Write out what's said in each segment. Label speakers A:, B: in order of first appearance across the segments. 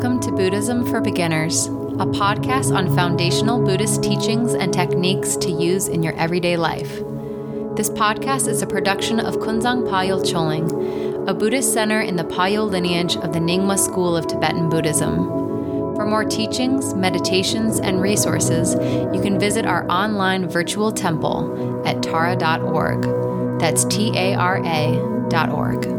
A: Welcome to Buddhism for Beginners, a podcast on foundational Buddhist teachings and techniques to use in your everyday life. This podcast is a production of Kunzang Palyul Choling, a Buddhist center in the Palyul lineage of the Nyingma school of Tibetan Buddhism. For more teachings, meditations, and resources, you can visit our online virtual temple at tara.org. That's T A R A dot org.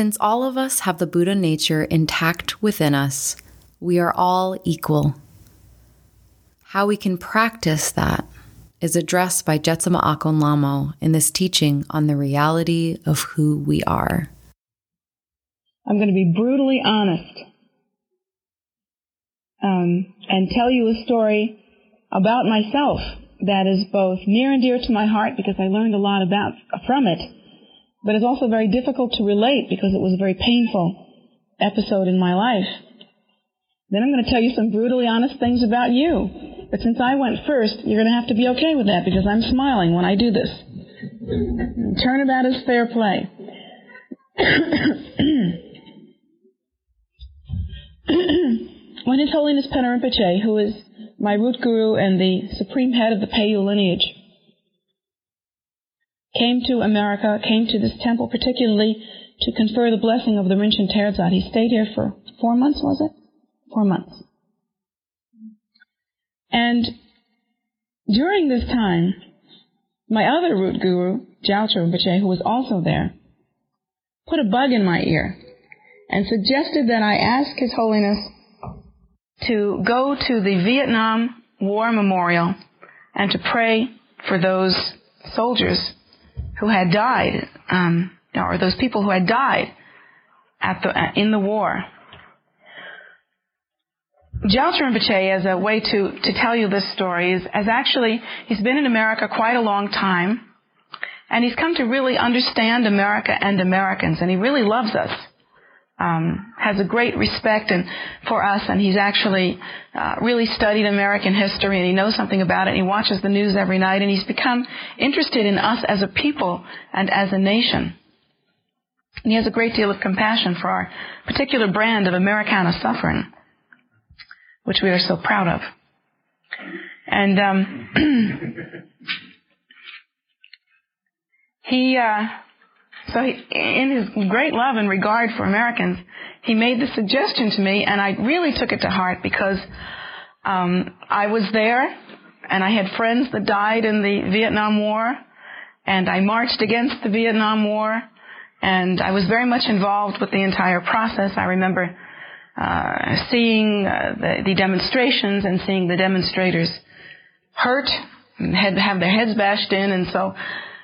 A: Since all of us have the Buddha nature intact within us, we are all equal. How we can practice that is addressed by Jetsunma Ahkon Lhamo in this teaching on the reality of who we are.
B: I'm going to be brutally honest um, and tell you a story about myself that is both near and dear to my heart because I learned a lot about from it but it's also very difficult to relate because it was a very painful episode in my life. Then I'm going to tell you some brutally honest things about you. But since I went first, you're going to have to be okay with that because I'm smiling when I do this. Turnabout is fair play. when His Holiness Penor Rinpoche, who is my root guru and the supreme head of the Palyul lineage, came to America, came to this temple particularly to confer the blessing of the Rinchen Terdzod. He stayed here for four months, was it? Four months. And during this time, my other root guru, Gyaltrul Rinpoche, who was also there, put a bug in my ear and suggested that I ask His Holiness to go to the Vietnam War Memorial and to pray for those soldiers who had died, um, or those people who had died at the, uh, in the war. Gyaltrul Rinpoche, as a way to, to tell you this story, is as actually, he's been in America quite a long time, and he's come to really understand America and Americans, and he really loves us um, has a great respect and for us, and he's actually uh, really studied American history, and he knows something about it. And he watches the news every night, and he's become interested in us as a people and as a nation. And he has a great deal of compassion for our particular brand of Americana suffering, which we are so proud of. And um, he. Uh, so he, in his great love and regard for Americans, he made the suggestion to me, and I really took it to heart because um, I was there, and I had friends that died in the Vietnam War, and I marched against the Vietnam War, and I was very much involved with the entire process. I remember uh, seeing uh, the, the demonstrations and seeing the demonstrators hurt, and had have their heads bashed in, and so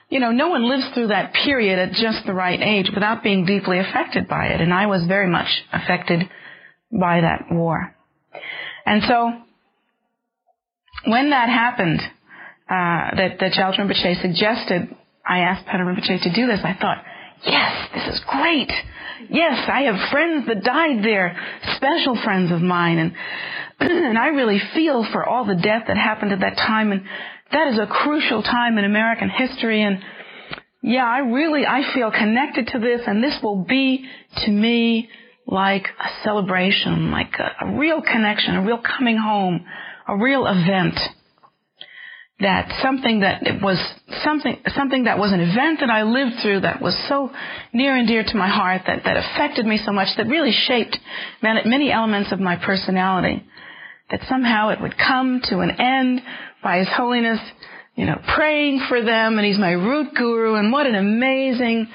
B: you know, no one lives through that period at just the right age without being deeply affected by it. And I was very much affected by that war. And so, when that happened, uh, that, that Gyaltrul Rinpoche suggested I asked Penor Rinpoche to do this, I thought, yes, this is great. Yes, I have friends that died there, special friends of mine, and, and I really feel for all the death that happened at that time, and that is a crucial time in American history and yeah, I really, I feel connected to this and this will be to me like a celebration, like a, a real connection, a real coming home, a real event. That something that it was something, something that was an event that I lived through that was so near and dear to my heart that, that affected me so much that really shaped many elements of my personality. That somehow it would come to an end by His Holiness, you know, praying for them, and He's my root guru, and what an amazing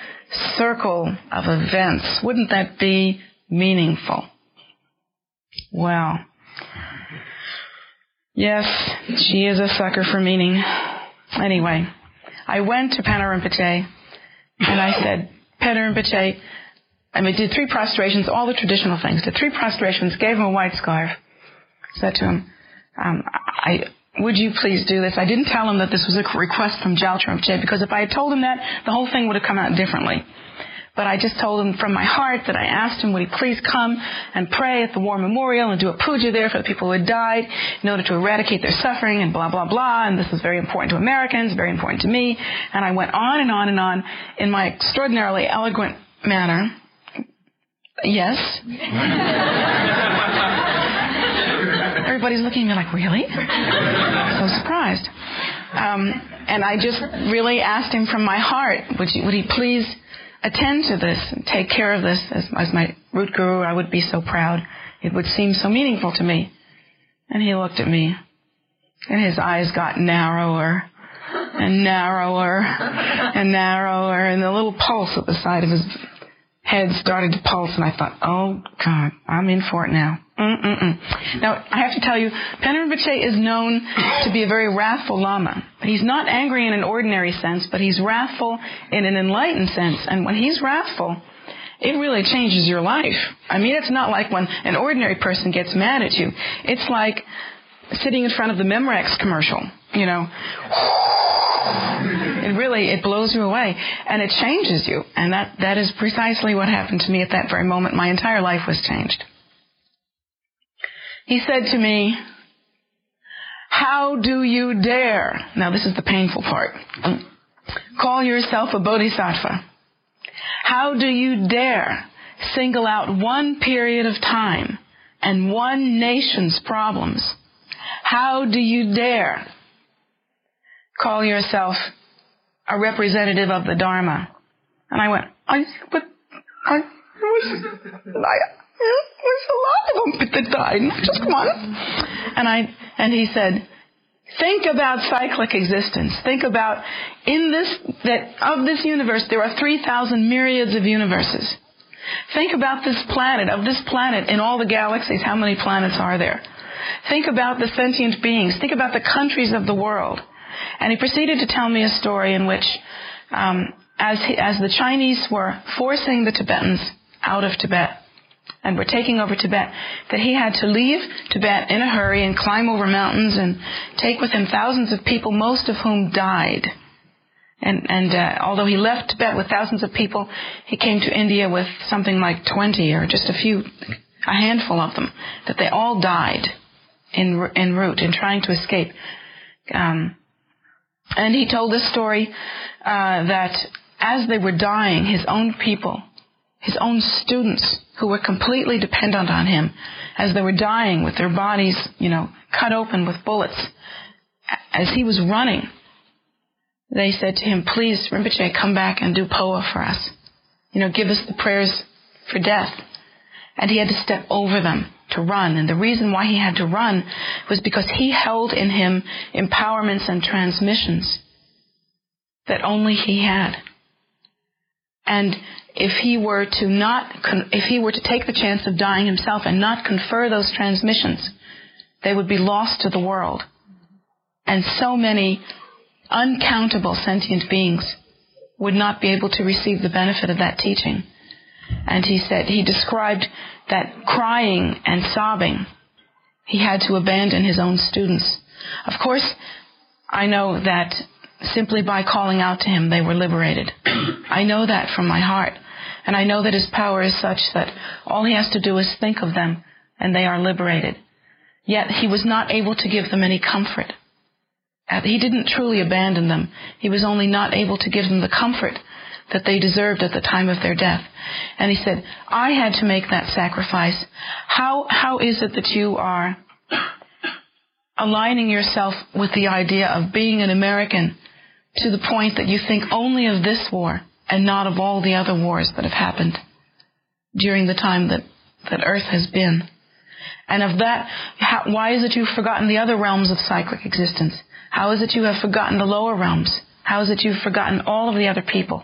B: circle of events. Wouldn't that be meaningful? Well, yes, she is a sucker for meaning. Anyway, I went to Penor and I said, Penor Rinpoche, I mean, did three prostrations, all the traditional things. Did three prostrations, gave him a white scarf, said to him, um, I, would you please do this? I didn't tell him that this was a request from Gyaltrul Rinpoche because if I had told him that, the whole thing would have come out differently. but I just told him from my heart that I asked him would he please come and pray at the war memorial and do a puja there for the people who had died in order to eradicate their suffering and blah, blah, blah. And this was very important to Americans, very important to me. And I went on and on and on in my extraordinarily eloquent manner. Yes. Everybody's looking at me like, really? so surprised. Um, and I just really asked him from my heart, would, you, would he please attend to this and take care of this as, as my root guru? I would be so proud. It would seem so meaningful to me. And he looked at me, and his eyes got narrower and narrower and narrower, and the little pulse at the side of his head started to pulse, and I thought, oh God, I'm in for it now. Mm-mm-mm. Now, I have to tell you, Rinpoche is known to be a very wrathful Lama. He's not angry in an ordinary sense, but he's wrathful in an enlightened sense. And when he's wrathful, it really changes your life. I mean, it's not like when an ordinary person gets mad at you. It's like sitting in front of the Memorex commercial, you know. It really, it blows you away. And it changes you. And that, that is precisely what happened to me at that very moment. My entire life was changed. He said to me, How do you dare? Now, this is the painful part. Call yourself a bodhisattva. How do you dare single out one period of time and one nation's problems? How do you dare call yourself a representative of the Dharma? And I went, I, but I was, I, there's a lot of them that died, not just one. And I, and he said, think about cyclic existence. Think about in this, that of this universe, there are 3,000 myriads of universes. Think about this planet, of this planet in all the galaxies, how many planets are there? Think about the sentient beings. Think about the countries of the world. And he proceeded to tell me a story in which, um, as, he, as the Chinese were forcing the Tibetans out of Tibet, and were taking over Tibet, that he had to leave Tibet in a hurry and climb over mountains and take with him thousands of people, most of whom died. And, and uh, although he left Tibet with thousands of people, he came to India with something like 20 or just a few, a handful of them, that they all died en, en route in trying to escape. Um, and he told this story uh, that as they were dying, his own people his own students who were completely dependent on him as they were dying with their bodies, you know, cut open with bullets. As he was running, they said to him, please, Rinpoche, come back and do phowa for us. You know, give us the prayers for death. And he had to step over them to run. And the reason why he had to run was because he held in him empowerments and transmissions that only he had. And if he were to not, if he were to take the chance of dying himself and not confer those transmissions, they would be lost to the world. And so many uncountable sentient beings would not be able to receive the benefit of that teaching. And he said, he described that crying and sobbing, he had to abandon his own students. Of course, I know that simply by calling out to him, they were liberated. I know that from my heart. And I know that his power is such that all he has to do is think of them and they are liberated. Yet he was not able to give them any comfort. He didn't truly abandon them. He was only not able to give them the comfort that they deserved at the time of their death. And he said, I had to make that sacrifice. How, how is it that you are aligning yourself with the idea of being an American to the point that you think only of this war and not of all the other wars that have happened during the time that, that Earth has been. And of that, how, why is it you've forgotten the other realms of cyclic existence? How is it you have forgotten the lower realms? How is it you've forgotten all of the other people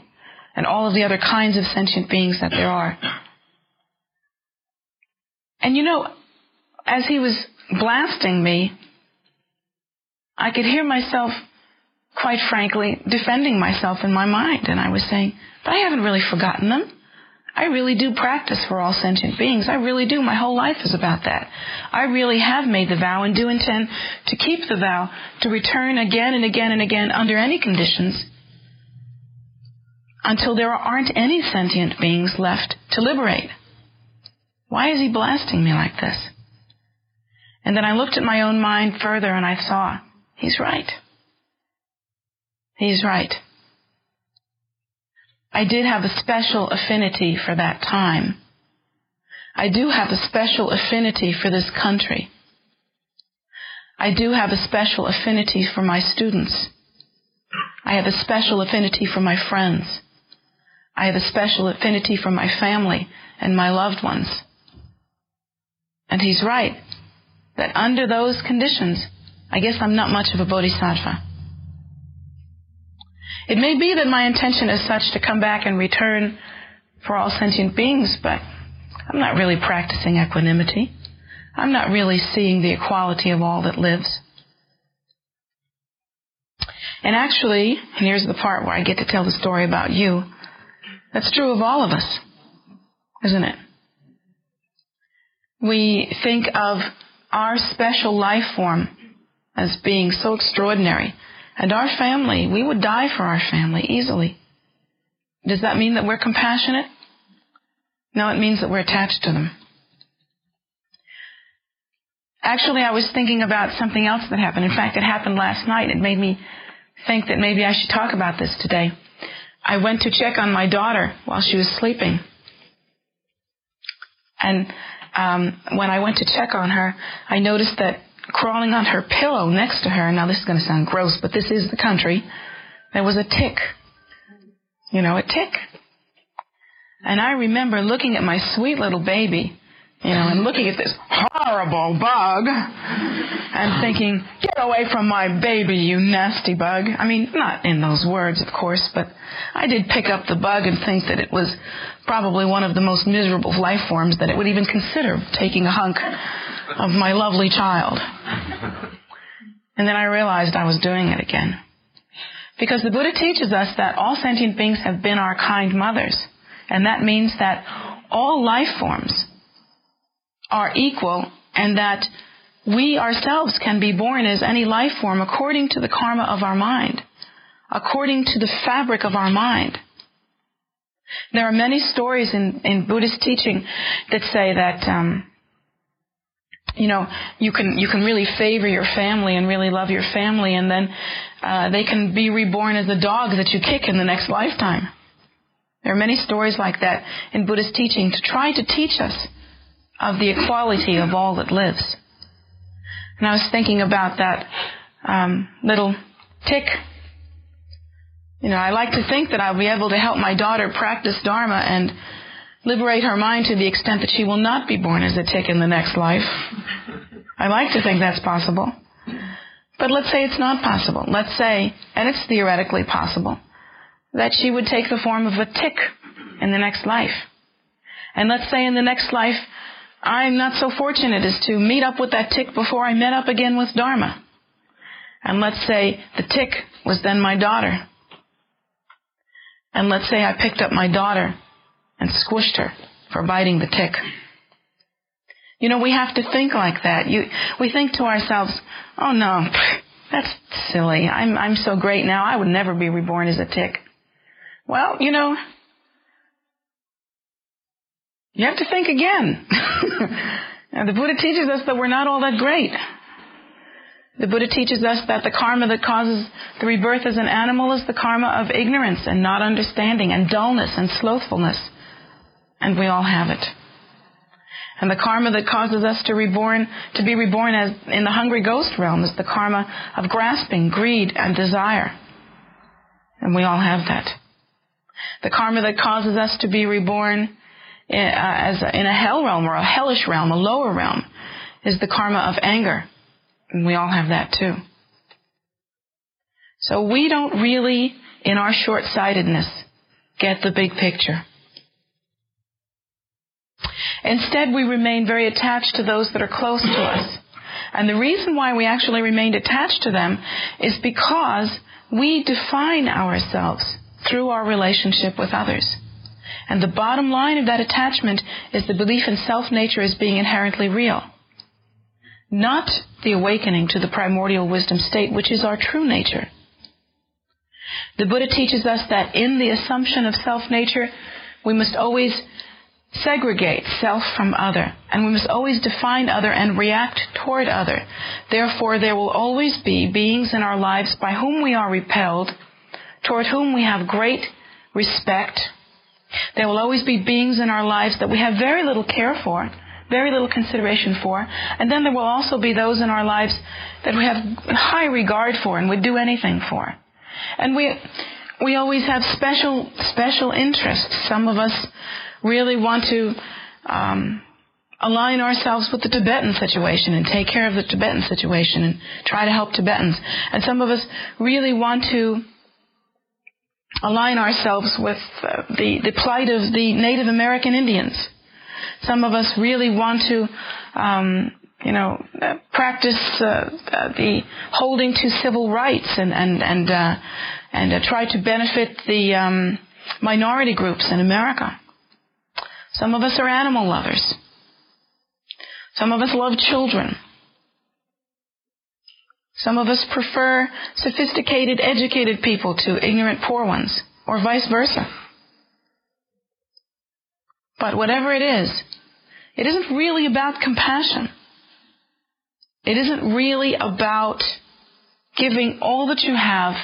B: and all of the other kinds of sentient beings that there are? And you know, as he was blasting me, I could hear myself quite frankly, defending myself in my mind. And I was saying, but I haven't really forgotten them. I really do practice for all sentient beings. I really do. My whole life is about that. I really have made the vow and do intend to keep the vow to return again and again and again under any conditions until there aren't any sentient beings left to liberate. Why is he blasting me like this? And then I looked at my own mind further and I saw, he's right. He's right. I did have a special affinity for that time. I do have a special affinity for this country. I do have a special affinity for my students. I have a special affinity for my friends. I have a special affinity for my family and my loved ones. And he's right that under those conditions, I guess I'm not much of a bodhisattva. It may be that my intention is such to come back and return for all sentient beings, but I'm not really practicing equanimity. I'm not really seeing the equality of all that lives. And actually, and here's the part where I get to tell the story about you, that's true of all of us, isn't it? We think of our special life form as being so extraordinary. And our family, we would die for our family easily. Does that mean that we're compassionate? No, it means that we're attached to them. Actually, I was thinking about something else that happened. In fact, it happened last night. And it made me think that maybe I should talk about this today. I went to check on my daughter while she was sleeping. And um, when I went to check on her, I noticed that crawling on her pillow next to her, now this is going to sound gross, but this is the country, there was a tick. You know, a tick. And I remember looking at my sweet little baby, you know, and looking at this horrible bug and thinking, get away from my baby, you nasty bug. I mean, not in those words, of course, but I did pick up the bug and think that it was probably one of the most miserable life forms that it would even consider taking a hunk of my lovely child. And then I realized I was doing it again. Because the Buddha teaches us that all sentient beings have been our kind mothers. And that means that all life forms are equal and that we ourselves can be born as any life form according to the karma of our mind, according to the fabric of our mind. There are many stories in, in Buddhist teaching that say that um, you know, you can you can really favor your family and really love your family, and then uh, they can be reborn as a dog that you kick in the next lifetime. There are many stories like that in Buddhist teaching to try to teach us of the equality of all that lives. And I was thinking about that um, little tick. You know, I like to think that I'll be able to help my daughter practice Dharma and liberate her mind to the extent that she will not be born as a tick in the next life. I like to think that's possible. But let's say it's not possible. Let's say, and it's theoretically possible, that she would take the form of a tick in the next life. And let's say in the next life, I'm not so fortunate as to meet up with that tick before I met up again with Dharma. And let's say the tick was then my daughter. And let's say I picked up my daughter and squished her for biting the tick. You know, we have to think like that. You, we think to ourselves, oh no, that's silly. I'm, I'm so great now. I would never be reborn as a tick. Well, you know, you have to think again. the Buddha teaches us that we're not all that great. The Buddha teaches us that the karma that causes the rebirth as an animal is the karma of ignorance and not understanding and dullness and slothfulness and we all have it. And the karma that causes us to reborn, to be reborn as in the hungry ghost realm is the karma of grasping, greed, and desire. And we all have that. The karma that causes us to be reborn in, uh, as a, in a hell realm or a hellish realm, a lower realm, is the karma of anger. And we all have that too. So we don't really, in our short-sightedness, get the big picture. Instead, we remain very attached to those that are close to us. And the reason why we actually remained attached to them is because we define ourselves through our relationship with others. And the bottom line of that attachment is the belief in self nature as being inherently real. Not the awakening to the primordial wisdom state, which is our true nature. The Buddha teaches us that in the assumption of self nature, we must always segregate self from other, and we must always define other and react toward other. Therefore, there will always be beings in our lives by whom we are repelled, toward whom we have great respect. There will always be beings in our lives that we have very little care for, very little consideration for, and then there will also be those in our lives that we have high regard for and would do anything for. And we we always have special special interests. Some of us really want to um, align ourselves with the Tibetan situation and take care of the Tibetan situation and try to help Tibetans. And some of us really want to align ourselves with uh, the, the plight of the Native American Indians. Some of us really want to, um, you know, uh, practice uh, uh, the holding to civil rights and and and uh, and uh, try to benefit the um, minority groups in America. Some of us are animal lovers. Some of us love children. Some of us prefer sophisticated, educated people to ignorant, poor ones, or vice versa. But whatever it is, it isn't really about compassion. It isn't really about giving all that you have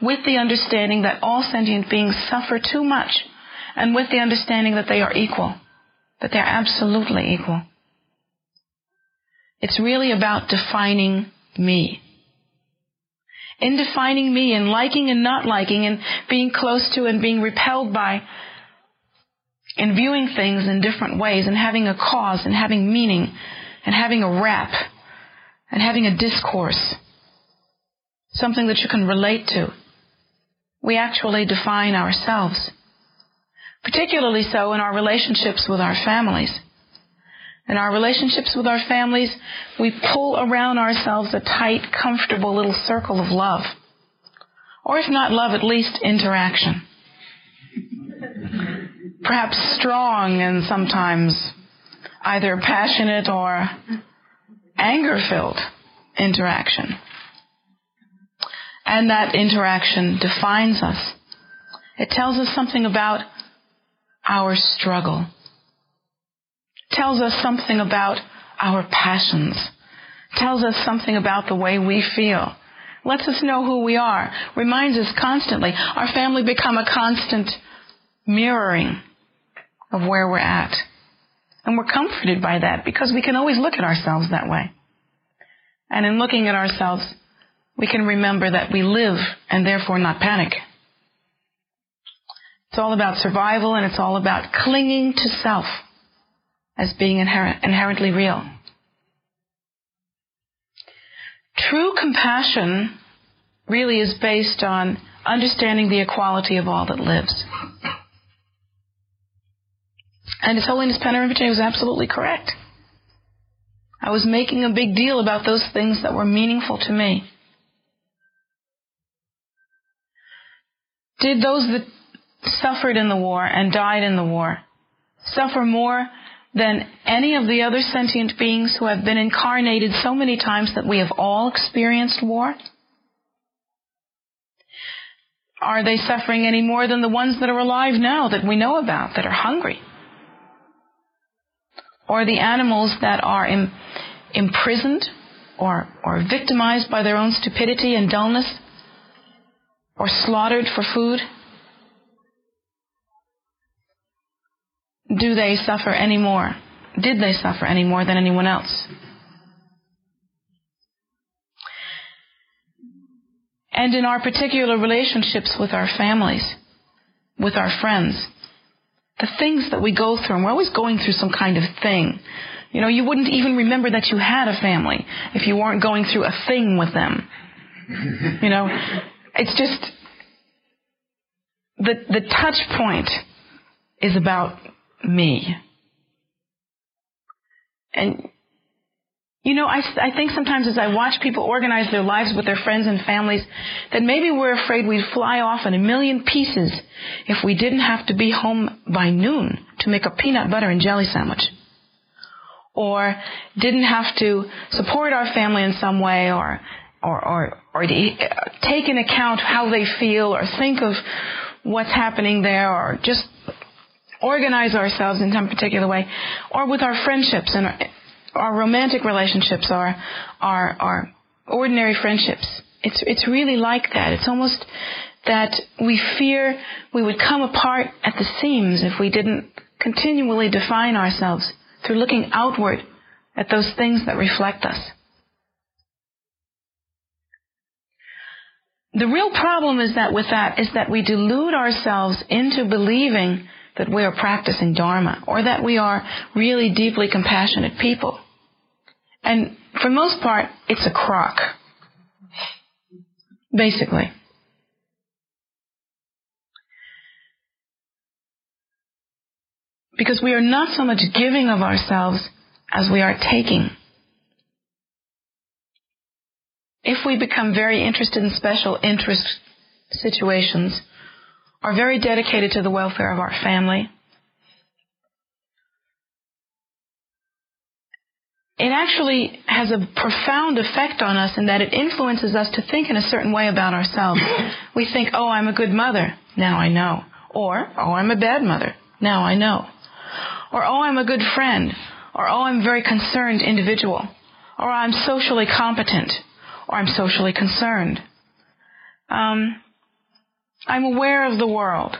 B: with the understanding that all sentient beings suffer too much and with the understanding that they are equal, that they're absolutely equal. It's really about defining me. In defining me and liking and not liking and being close to and being repelled by and viewing things in different ways and having a cause and having meaning and having a rap and having a discourse. Something that you can relate to. We actually define ourselves particularly so in our relationships with our families. In our relationships with our families, we pull around ourselves a tight, comfortable little circle of love. Or if not love, at least interaction. Perhaps strong and sometimes either passionate or anger filled interaction. And that interaction defines us. It tells us something about our struggle. Tells us something about our passions. Tells us something about the way we feel. Lets us know who we are. Reminds us constantly. Our family become a constant mirroring of where we're at. And we're comforted by that because we can always look at ourselves that way. And in looking at ourselves, we can remember that we live and therefore not panic. It's all about survival and it's all about clinging to self as being inherent, inherently real. True compassion really is based on understanding the equality of all that lives. And His Holiness Pen was absolutely correct. I was making a big deal about those things that were meaningful to me. Did those that suffered in the war and died in the war suffer more than any of the other sentient beings who have been incarnated so many times that we have all experienced war? Are they suffering any more than the ones that are alive now that we know about, that are hungry? Or the animals that are Im- imprisoned or, or victimized by their own stupidity and dullness? Or slaughtered for food? Do they suffer any more? Did they suffer any more than anyone else? And in our particular relationships with our families, with our friends, the things that we go through, and we're always going through some kind of thing. You know, you wouldn't even remember that you had a family if you weren't going through a thing with them. you know, it's just the the touch point is about me. And, you know, I, I think sometimes as I watch people organize their lives with their friends and families, that maybe we're afraid we'd fly off in a million pieces if we didn't have to be home by noon to make a peanut butter and jelly sandwich. Or didn't have to support our family in some way or or, or, or take in account how they feel or think of what's happening there or just organize ourselves in some particular way or with our friendships and our, our romantic relationships or our, our ordinary friendships. It's, it's really like that. It's almost that we fear we would come apart at the seams if we didn't continually define ourselves through looking outward at those things that reflect us. The real problem is that with that is that we delude ourselves into believing that we are practicing Dharma or that we are really deeply compassionate people. And for most part, it's a crock. Basically. Because we are not so much giving of ourselves as we are taking. If we become very interested in special interest situations, are very dedicated to the welfare of our family, it actually has a profound effect on us in that it influences us to think in a certain way about ourselves. we think, oh, I'm a good mother. Now I know. Or, oh, I'm a bad mother. Now I know. Or, oh, I'm a good friend. Or, oh, I'm a very concerned individual. Or, I'm socially competent. Or, I'm socially concerned. Um, I'm aware of the world.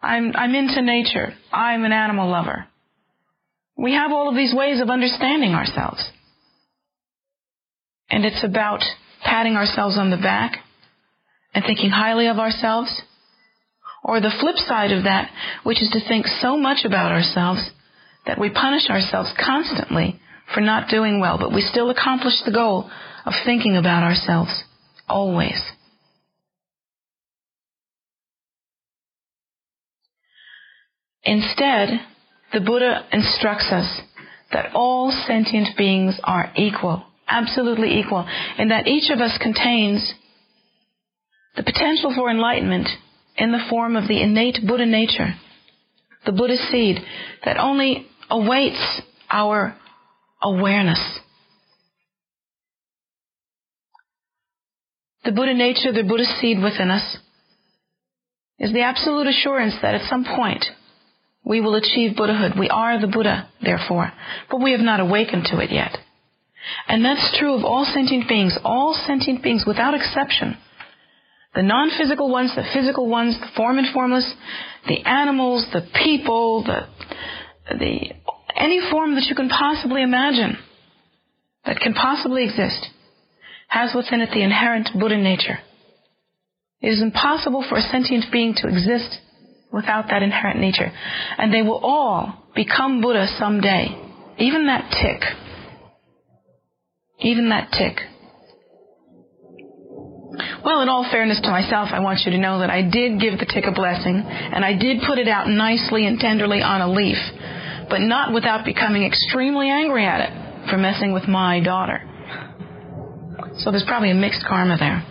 B: I'm, I'm into nature. I'm an animal lover. We have all of these ways of understanding ourselves. And it's about patting ourselves on the back and thinking highly of ourselves or the flip side of that, which is to think so much about ourselves that we punish ourselves constantly for not doing well, but we still accomplish the goal of thinking about ourselves always. Instead, the Buddha instructs us that all sentient beings are equal, absolutely equal, and that each of us contains the potential for enlightenment in the form of the innate Buddha nature, the Buddha seed that only awaits our awareness. The Buddha nature, the Buddha seed within us, is the absolute assurance that at some point we will achieve Buddhahood. We are the Buddha, therefore, but we have not awakened to it yet. And that's true of all sentient beings, all sentient beings without exception the non-physical ones, the physical ones, the form and formless, the animals, the people, the, the, any form that you can possibly imagine that can possibly exist has within it the inherent Buddha nature. It is impossible for a sentient being to exist without that inherent nature. And they will all become Buddha someday. Even that tick. Even that tick. Well, in all fairness to myself, I want you to know that I did give the tick a blessing, and I did put it out nicely and tenderly on a leaf, but not without becoming extremely angry at it for messing with my daughter. So there's probably a mixed karma there.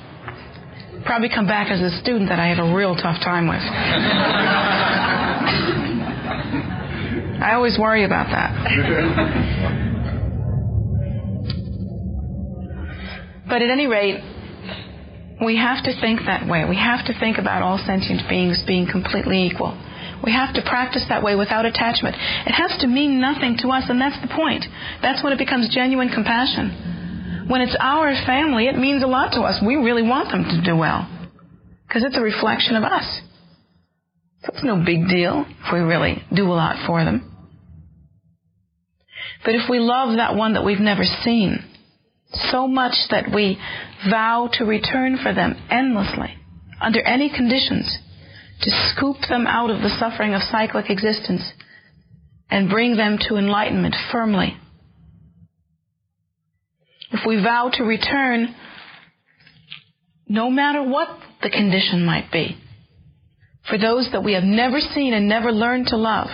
B: Probably come back as a student that I had a real tough time with. I always worry about that. But at any rate, we have to think that way. We have to think about all sentient beings being completely equal. We have to practice that way without attachment. It has to mean nothing to us, and that's the point. That's when it becomes genuine compassion. When it's our family, it means a lot to us. We really want them to do well. Because it's a reflection of us. So it's no big deal if we really do a lot for them. But if we love that one that we've never seen, so much that we vow to return for them endlessly, under any conditions, to scoop them out of the suffering of cyclic existence and bring them to enlightenment firmly. If we vow to return, no matter what the condition might be, for those that we have never seen and never learned to love,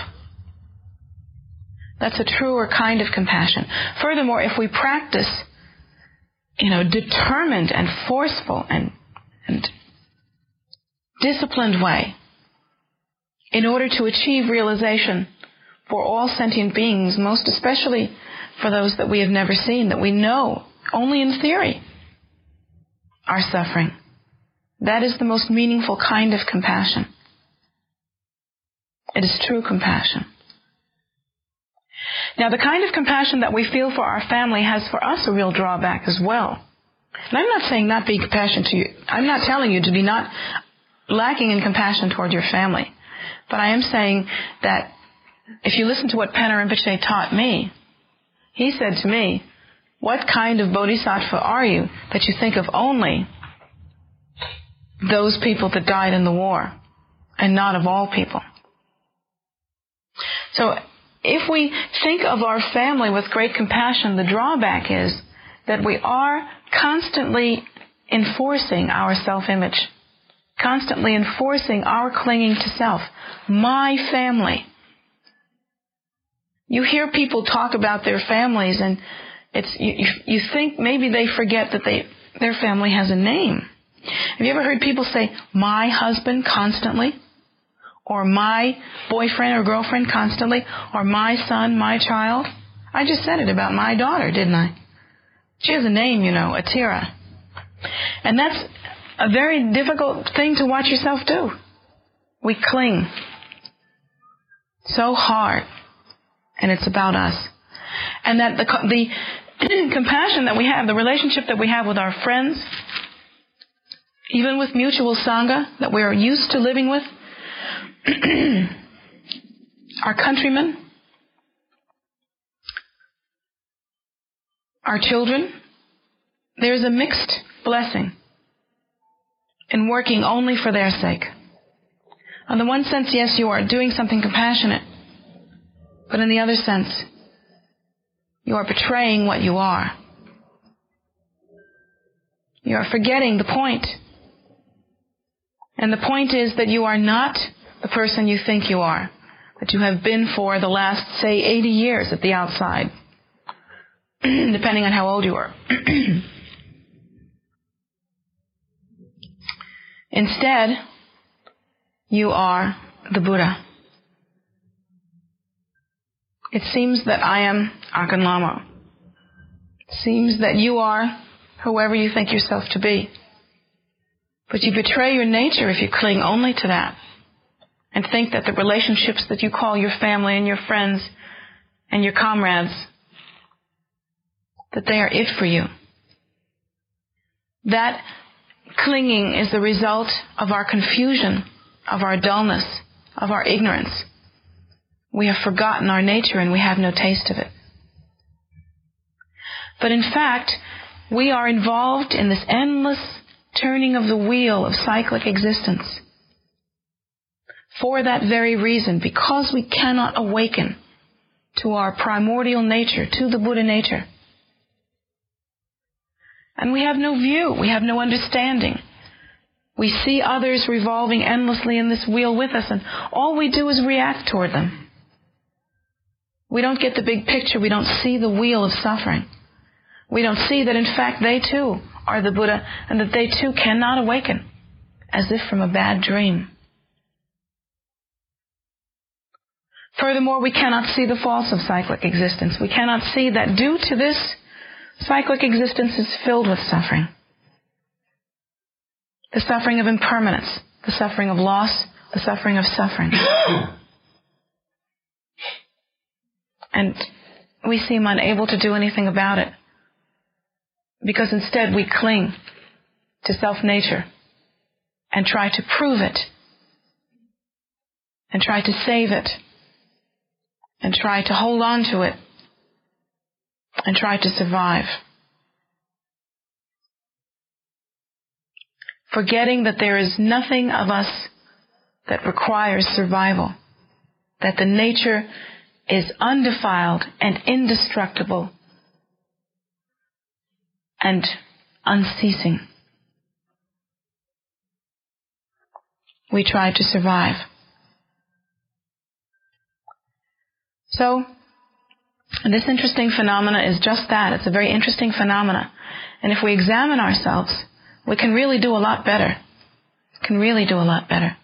B: that's a truer kind of compassion. Furthermore, if we practice you know, determined and forceful and, and disciplined way in order to achieve realization for all sentient beings, most especially for those that we have never seen, that we know only in theory. our suffering. That is the most meaningful kind of compassion. It is true compassion. Now, the kind of compassion that we feel for our family has for us a real drawback as well. And I'm not saying not be compassionate to you. I'm not telling you to be not lacking in compassion toward your family. But I am saying that if you listen to what Penor Rinpoche taught me, he said to me, what kind of bodhisattva are you that you think of only those people that died in the war and not of all people? So if we think of our family with great compassion, the drawback is that we are constantly enforcing our self-image, constantly enforcing our clinging to self. My family. You hear people talk about their families and it's, you, you think maybe they forget that they, their family has a name. Have you ever heard people say, my husband constantly? Or my boyfriend or girlfriend constantly? Or my son, my child? I just said it about my daughter, didn't I? She has a name, you know, Atira. And that's a very difficult thing to watch yourself do. We cling so hard, and it's about us. And that the, the compassion that we have, the relationship that we have with our friends, even with mutual sangha that we're used to living with, our countrymen, our children, there's a mixed blessing in working only for their sake. On the one sense, yes, you are doing something compassionate, but in the other sense, you are betraying what you are. You are forgetting the point. And the point is that you are not the person you think you are, that you have been for the last, say, 80 years at the outside, depending on how old you are. Instead, you are the Buddha. It seems that I am Ahkon Lhamo. It seems that you are whoever you think yourself to be. But you betray your nature if you cling only to that and think that the relationships that you call your family and your friends and your comrades, that they are it for you. That clinging is the result of our confusion, of our dullness, of our ignorance. We have forgotten our nature and we have no taste of it. But in fact, we are involved in this endless turning of the wheel of cyclic existence for that very reason, because we cannot awaken to our primordial nature, to the Buddha nature. And we have no view, we have no understanding. We see others revolving endlessly in this wheel with us, and all we do is react toward them. We don't get the big picture, we don't see the wheel of suffering. We don't see that in fact they too are the Buddha and that they too cannot awaken as if from a bad dream. Furthermore, we cannot see the false of cyclic existence. We cannot see that due to this, cyclic existence is filled with suffering. The suffering of impermanence, the suffering of loss, the suffering of suffering. and we seem unable to do anything about it because instead we cling to self nature and try to prove it and try to save it and try to hold on to it and try to survive. Forgetting that there is nothing of us that requires survival, that the nature is undefiled and indestructible and unceasing. We try to survive. So, this interesting phenomena is just that. It's a very interesting phenomena. And if we examine ourselves, we can really do a lot better. We Can really do a lot better.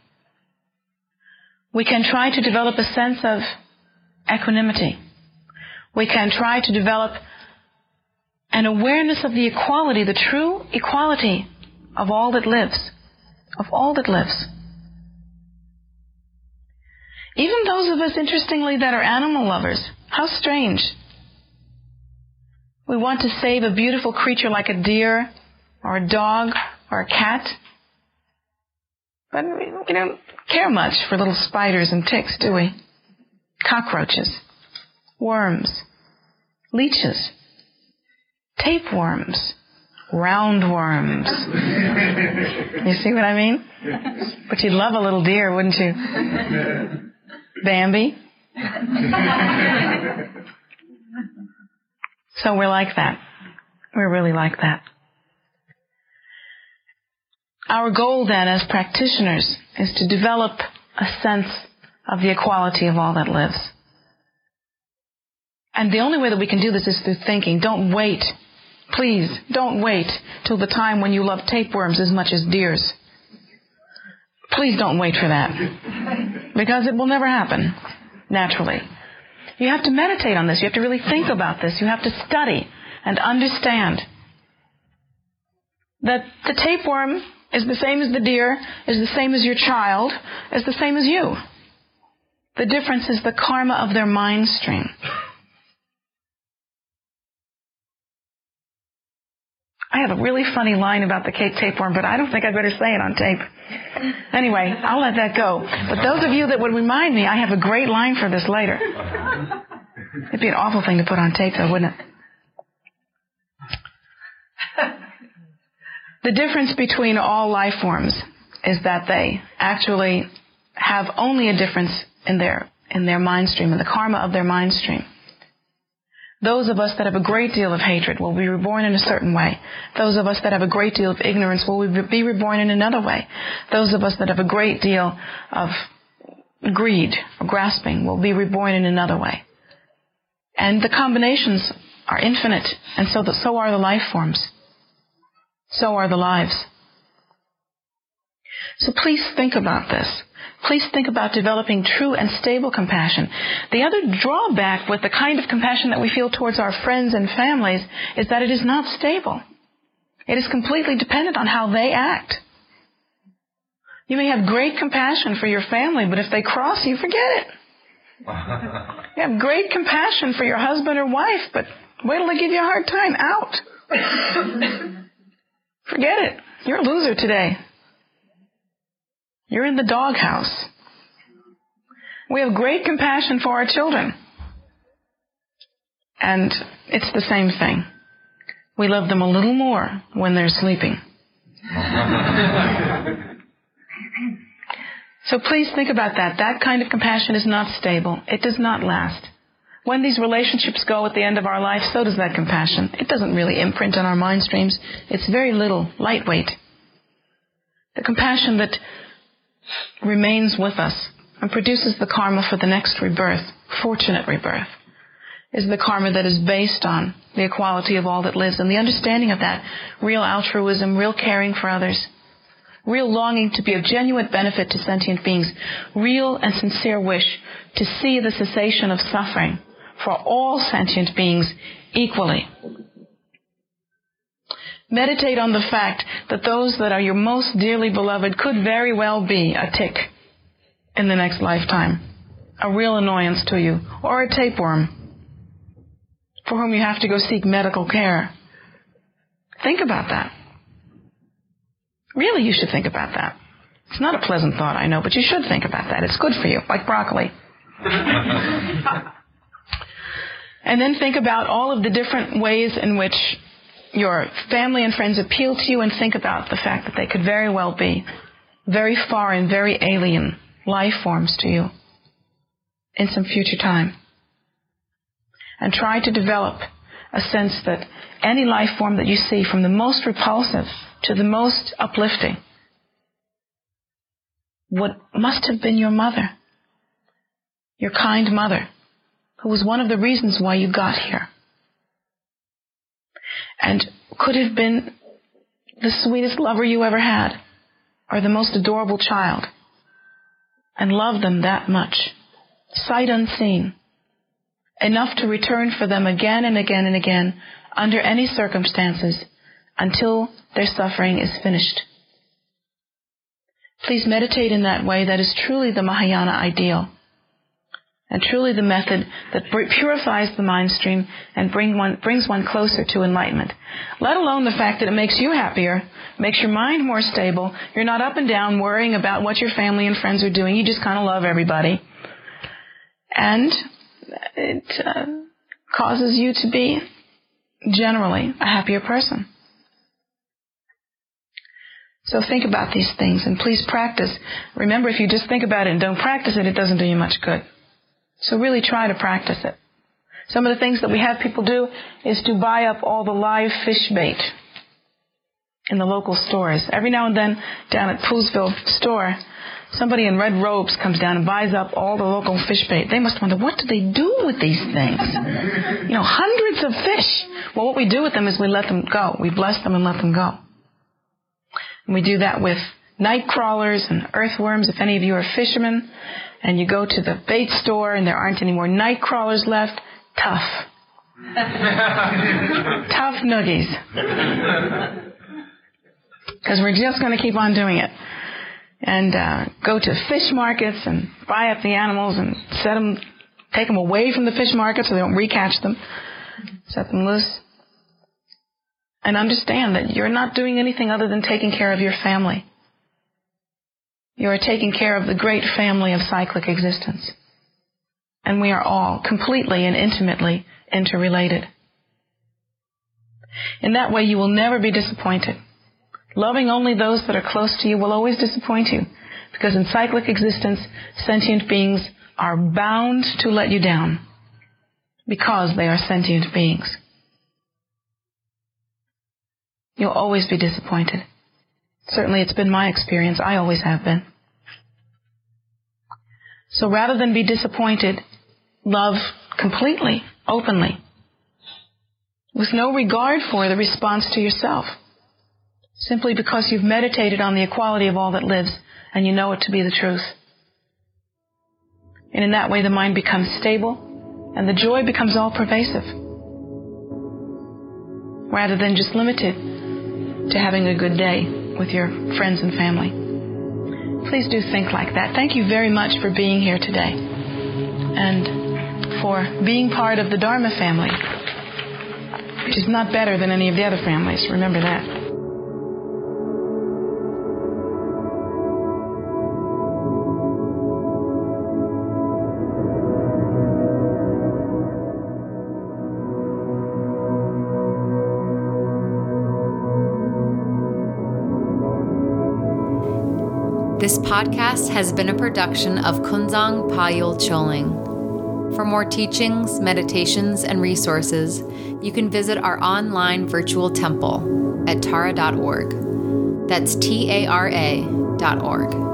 B: We can try to develop a sense of equanimity. We can try to develop an awareness of the equality, the true equality of all that lives. Of all that lives. Even those of us, interestingly, that are animal lovers. How strange. We want to save a beautiful creature like a deer or a dog or a cat. But we don't care much for little spiders and ticks, do we? Cockroaches, worms, leeches, tapeworms, roundworms. you see what I mean? But you'd love a little deer, wouldn't you? Bambi. so we're like that. We're really like that. Our goal then as practitioners is to develop a sense of the equality of all that lives. And the only way that we can do this is through thinking. Don't wait. Please, don't wait till the time when you love tapeworms as much as deers. Please don't wait for that. Because it will never happen naturally. You have to meditate on this. You have to really think about this. You have to study and understand that the tapeworm is the same as the deer, is the same as your child, is the same as you. The difference is the karma of their mind stream. I have a really funny line about the Cape tapeworm, but I don't think I'd better say it on tape. Anyway, I'll let that go. But those of you that would remind me, I have a great line for this later. It'd be an awful thing to put on tape, though, wouldn't it? The difference between all life forms is that they actually have only a difference in their in their mind stream, in the karma of their mind stream. Those of us that have a great deal of hatred will be reborn in a certain way. Those of us that have a great deal of ignorance will be reborn in another way. Those of us that have a great deal of greed or grasping will be reborn in another way. And the combinations are infinite, and so, the, so are the life forms so are the lives. So please think about this. Please think about developing true and stable compassion. The other drawback with the kind of compassion that we feel towards our friends and families is that it is not stable. It is completely dependent on how they act. You may have great compassion for your family, but if they cross you, forget it. you have great compassion for your husband or wife, but wait till they give you a hard time. Out. Forget it. You're a loser today. You're in the doghouse. We have great compassion for our children. And it's the same thing. We love them a little more when they're sleeping. so please think about that. That kind of compassion is not stable. It does not last. When these relationships go at the end of our life, so does that compassion. It doesn't really imprint on our mind streams. It's very little, lightweight. The compassion that remains with us and produces the karma for the next rebirth, fortunate rebirth, is the karma that is based on the equality of all that lives and the understanding of that real altruism, real caring for others, real longing to be of genuine benefit to sentient beings, real and sincere wish to see the cessation of suffering for all sentient beings equally. Meditate on the fact that those that are your most dearly beloved could very well be a tick in the next lifetime, a real annoyance to you, or a tapeworm for whom you have to go seek medical care. Think about that. Really, you should think about that. It's not a pleasant thought, I know, but you should think about that. It's good for you, like broccoli. And then think about all of the different ways in which your family and friends appeal to you and think about the fact that they could very well be very and very alien life forms to you in some future time. And try to develop a sense that any life form that you see, from the most repulsive to the most uplifting, what must have been your mother, your kind mother, who was one of the reasons why you got here. And could have been the sweetest lover you ever had, or the most adorable child, and loved them that much, sight unseen, enough to return for them again and again and again, under any circumstances, until their suffering is finished. Please meditate in that way. That is truly the Mahayana ideal. And truly the method that purifies the mind stream and bring one, brings one closer to enlightenment. Let alone the fact that it makes you happier, makes your mind more stable. You're not up and down worrying about what your family and friends are doing. You just kind of love everybody. And it uh, causes you to be generally a happier person. So think about these things and please practice. Remember, if you just think about it and don't practice it, it doesn't do you much good. So really try to practice it. Some of the things that we have people do is to buy up all the live fish bait in the local stores. Every now and then down at Poolesville store, somebody in red robes comes down and buys up all the local fish bait. They must wonder, what do they do with these things? You know, hundreds of fish. Well, what we do with them is we let them go. We bless them and let them go. And we do that with night crawlers and earthworms. If any of you are fishermen and you go to the bait store and there aren't any more night crawlers left, tough. tough noogies. Because we're just going to keep on doing it. And uh, go to fish markets and buy up the animals and set them, take them away from the fish market so they don't recatch them. Set them loose and understand that you're not doing anything other than taking care of your family. You are taking care of the great family of cyclic existence. And we are all completely and intimately interrelated. In that way, you will never be disappointed. Loving only those that are close to you will always disappoint you. Because in cyclic existence, sentient beings are bound to let you down. Because they are sentient beings. You'll always be disappointed. Certainly it's been my experience. I always have been. So rather than be disappointed, love completely, openly, with no regard for the response to yourself, simply because you've meditated on the equality of all that lives and you know it to be the truth. And in that way the mind becomes stable and the joy becomes all pervasive rather than just limited to having a good day with your friends and family. Please do think like that. Thank you very much for being here today and for being part of the Dharma family, which is not better than any of the other families. Remember that.
A: This podcast has been a production of Kunzang Palyul Choling. For more teachings, meditations, and resources, you can visit our online virtual temple at tara.org. That's T A R A dot org.